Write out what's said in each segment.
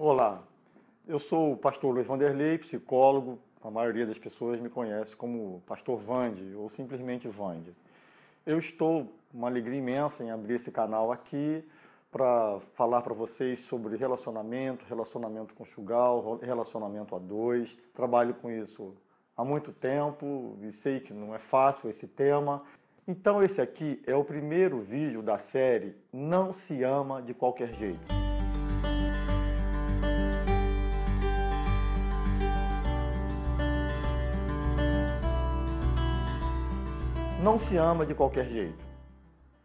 Olá, eu sou o pastor Luiz Vanderlei, psicólogo. A maioria das pessoas me conhece como pastor Vande ou simplesmente Vande. Eu estou uma alegria imensa em abrir esse canal aqui para falar para vocês sobre relacionamento, relacionamento conjugal, relacionamento a dois. Trabalho com isso há muito tempo e sei que não é fácil esse tema. Então esse aqui é o primeiro vídeo da série Não se ama de qualquer jeito. Não se ama de qualquer jeito.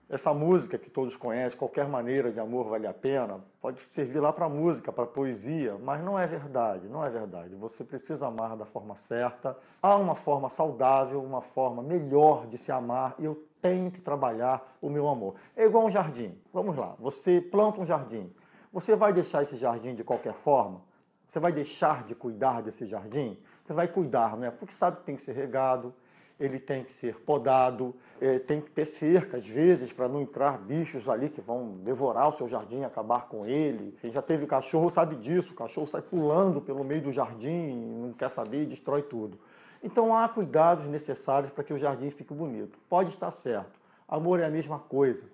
Essa música que todos conhecem, qualquer maneira de amor vale a pena, pode servir lá para música, para poesia, mas não é verdade, não é verdade. Você precisa amar da forma certa. Há uma forma saudável, uma forma melhor de se amar e eu tenho que trabalhar o meu amor. É igual um jardim. Vamos lá, você planta um jardim. Você vai deixar esse jardim de qualquer forma? Você vai deixar de cuidar desse jardim? Você vai cuidar, né? Porque sabe que tem que ser regado, ele tem que ser podado, é, tem que ter cerca, às vezes, para não entrar bichos ali que vão devorar o seu jardim, acabar com ele. Quem já teve cachorro sabe disso, o cachorro sai pulando pelo meio do jardim, não quer saber e destrói tudo. Então há cuidados necessários para que o jardim fique bonito. Pode estar certo. Amor é a mesma coisa.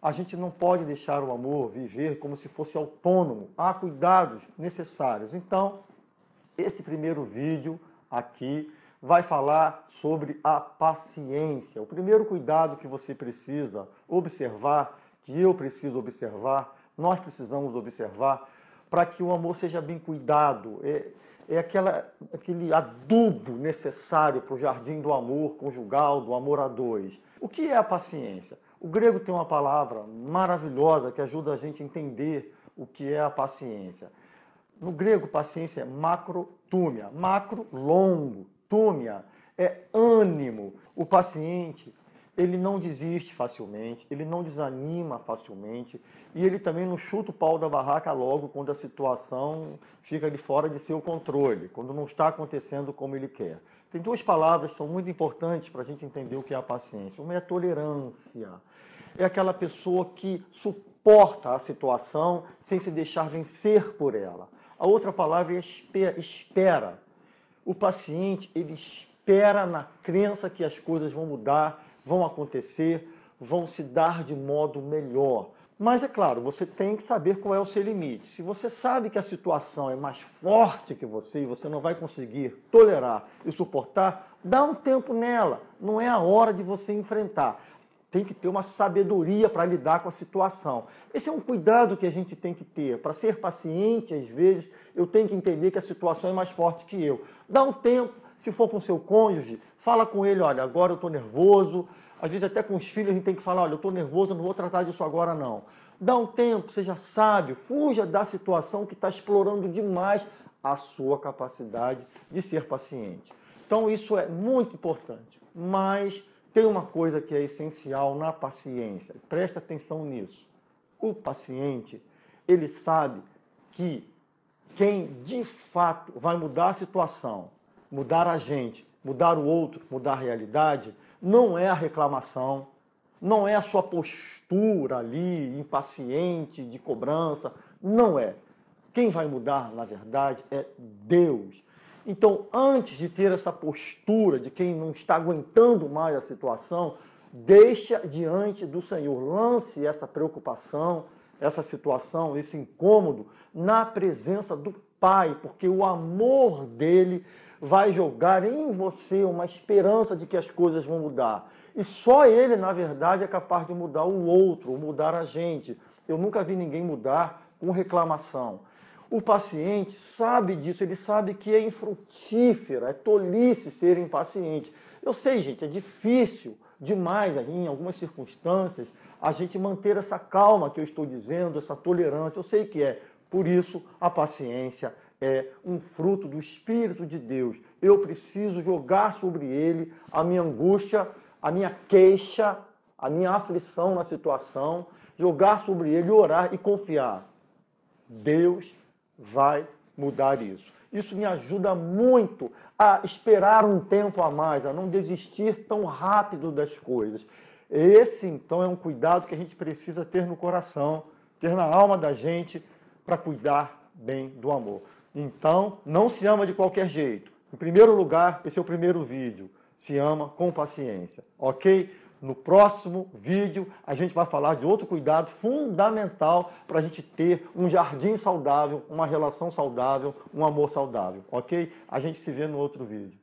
A gente não pode deixar o amor viver como se fosse autônomo. Há cuidados necessários. Então, esse primeiro vídeo aqui vai falar sobre a paciência. O primeiro cuidado que você precisa observar, que eu preciso observar, nós precisamos observar, para que o amor seja bem cuidado. É, é aquela, aquele adubo necessário para o jardim do amor conjugal, do amor a dois. O que é a paciência? O grego tem uma palavra maravilhosa que ajuda a gente a entender o que é a paciência. No grego, paciência é macrotúmia. Macro, longo túmia, é ânimo. O paciente, ele não desiste facilmente, ele não desanima facilmente e ele também não chuta o pau da barraca logo quando a situação fica de fora de seu controle, quando não está acontecendo como ele quer. Tem duas palavras que são muito importantes para a gente entender o que é a paciência. Uma é a tolerância. É aquela pessoa que suporta a situação sem se deixar vencer por ela. A outra palavra é espera. O paciente, ele espera na crença que as coisas vão mudar, vão acontecer, vão se dar de modo melhor. Mas é claro, você tem que saber qual é o seu limite. Se você sabe que a situação é mais forte que você e você não vai conseguir tolerar e suportar, dá um tempo nela. Não é a hora de você enfrentar tem que ter uma sabedoria para lidar com a situação. Esse é um cuidado que a gente tem que ter. Para ser paciente, às vezes, eu tenho que entender que a situação é mais forte que eu. Dá um tempo, se for com seu cônjuge, fala com ele, olha, agora eu estou nervoso. Às vezes até com os filhos a gente tem que falar, olha, eu estou nervoso, não vou tratar disso agora não. Dá um tempo, seja sábio, fuja da situação que está explorando demais a sua capacidade de ser paciente. Então isso é muito importante. Mas tem uma coisa que é essencial na paciência, presta atenção nisso. O paciente, ele sabe que quem de fato vai mudar a situação, mudar a gente, mudar o outro, mudar a realidade, não é a reclamação, não é a sua postura ali, impaciente, de cobrança, não é. Quem vai mudar, na verdade, é Deus. Então, antes de ter essa postura de quem não está aguentando mais a situação, deixa diante do Senhor, lance essa preocupação, essa situação, esse incômodo na presença do Pai, porque o amor dele vai jogar em você uma esperança de que as coisas vão mudar. E só ele, na verdade, é capaz de mudar o outro, mudar a gente. Eu nunca vi ninguém mudar com reclamação. O paciente sabe disso, ele sabe que é infrutífero, é tolice ser impaciente. Eu sei, gente, é difícil demais em algumas circunstâncias a gente manter essa calma que eu estou dizendo, essa tolerância. Eu sei que é. Por isso, a paciência é um fruto do Espírito de Deus. Eu preciso jogar sobre ele a minha angústia, a minha queixa, a minha aflição na situação, jogar sobre ele, orar e confiar. Deus vai mudar isso. Isso me ajuda muito a esperar um tempo a mais, a não desistir tão rápido das coisas. Esse, então, é um cuidado que a gente precisa ter no coração, ter na alma da gente para cuidar bem do amor. Então, não se ama de qualquer jeito. Em primeiro lugar, esse é o primeiro vídeo. Se ama com paciência, ok? No próximo vídeo, a gente vai falar de outro cuidado fundamental para a gente ter um jardim saudável, uma relação saudável, um amor saudável, ok? A gente se vê no outro vídeo.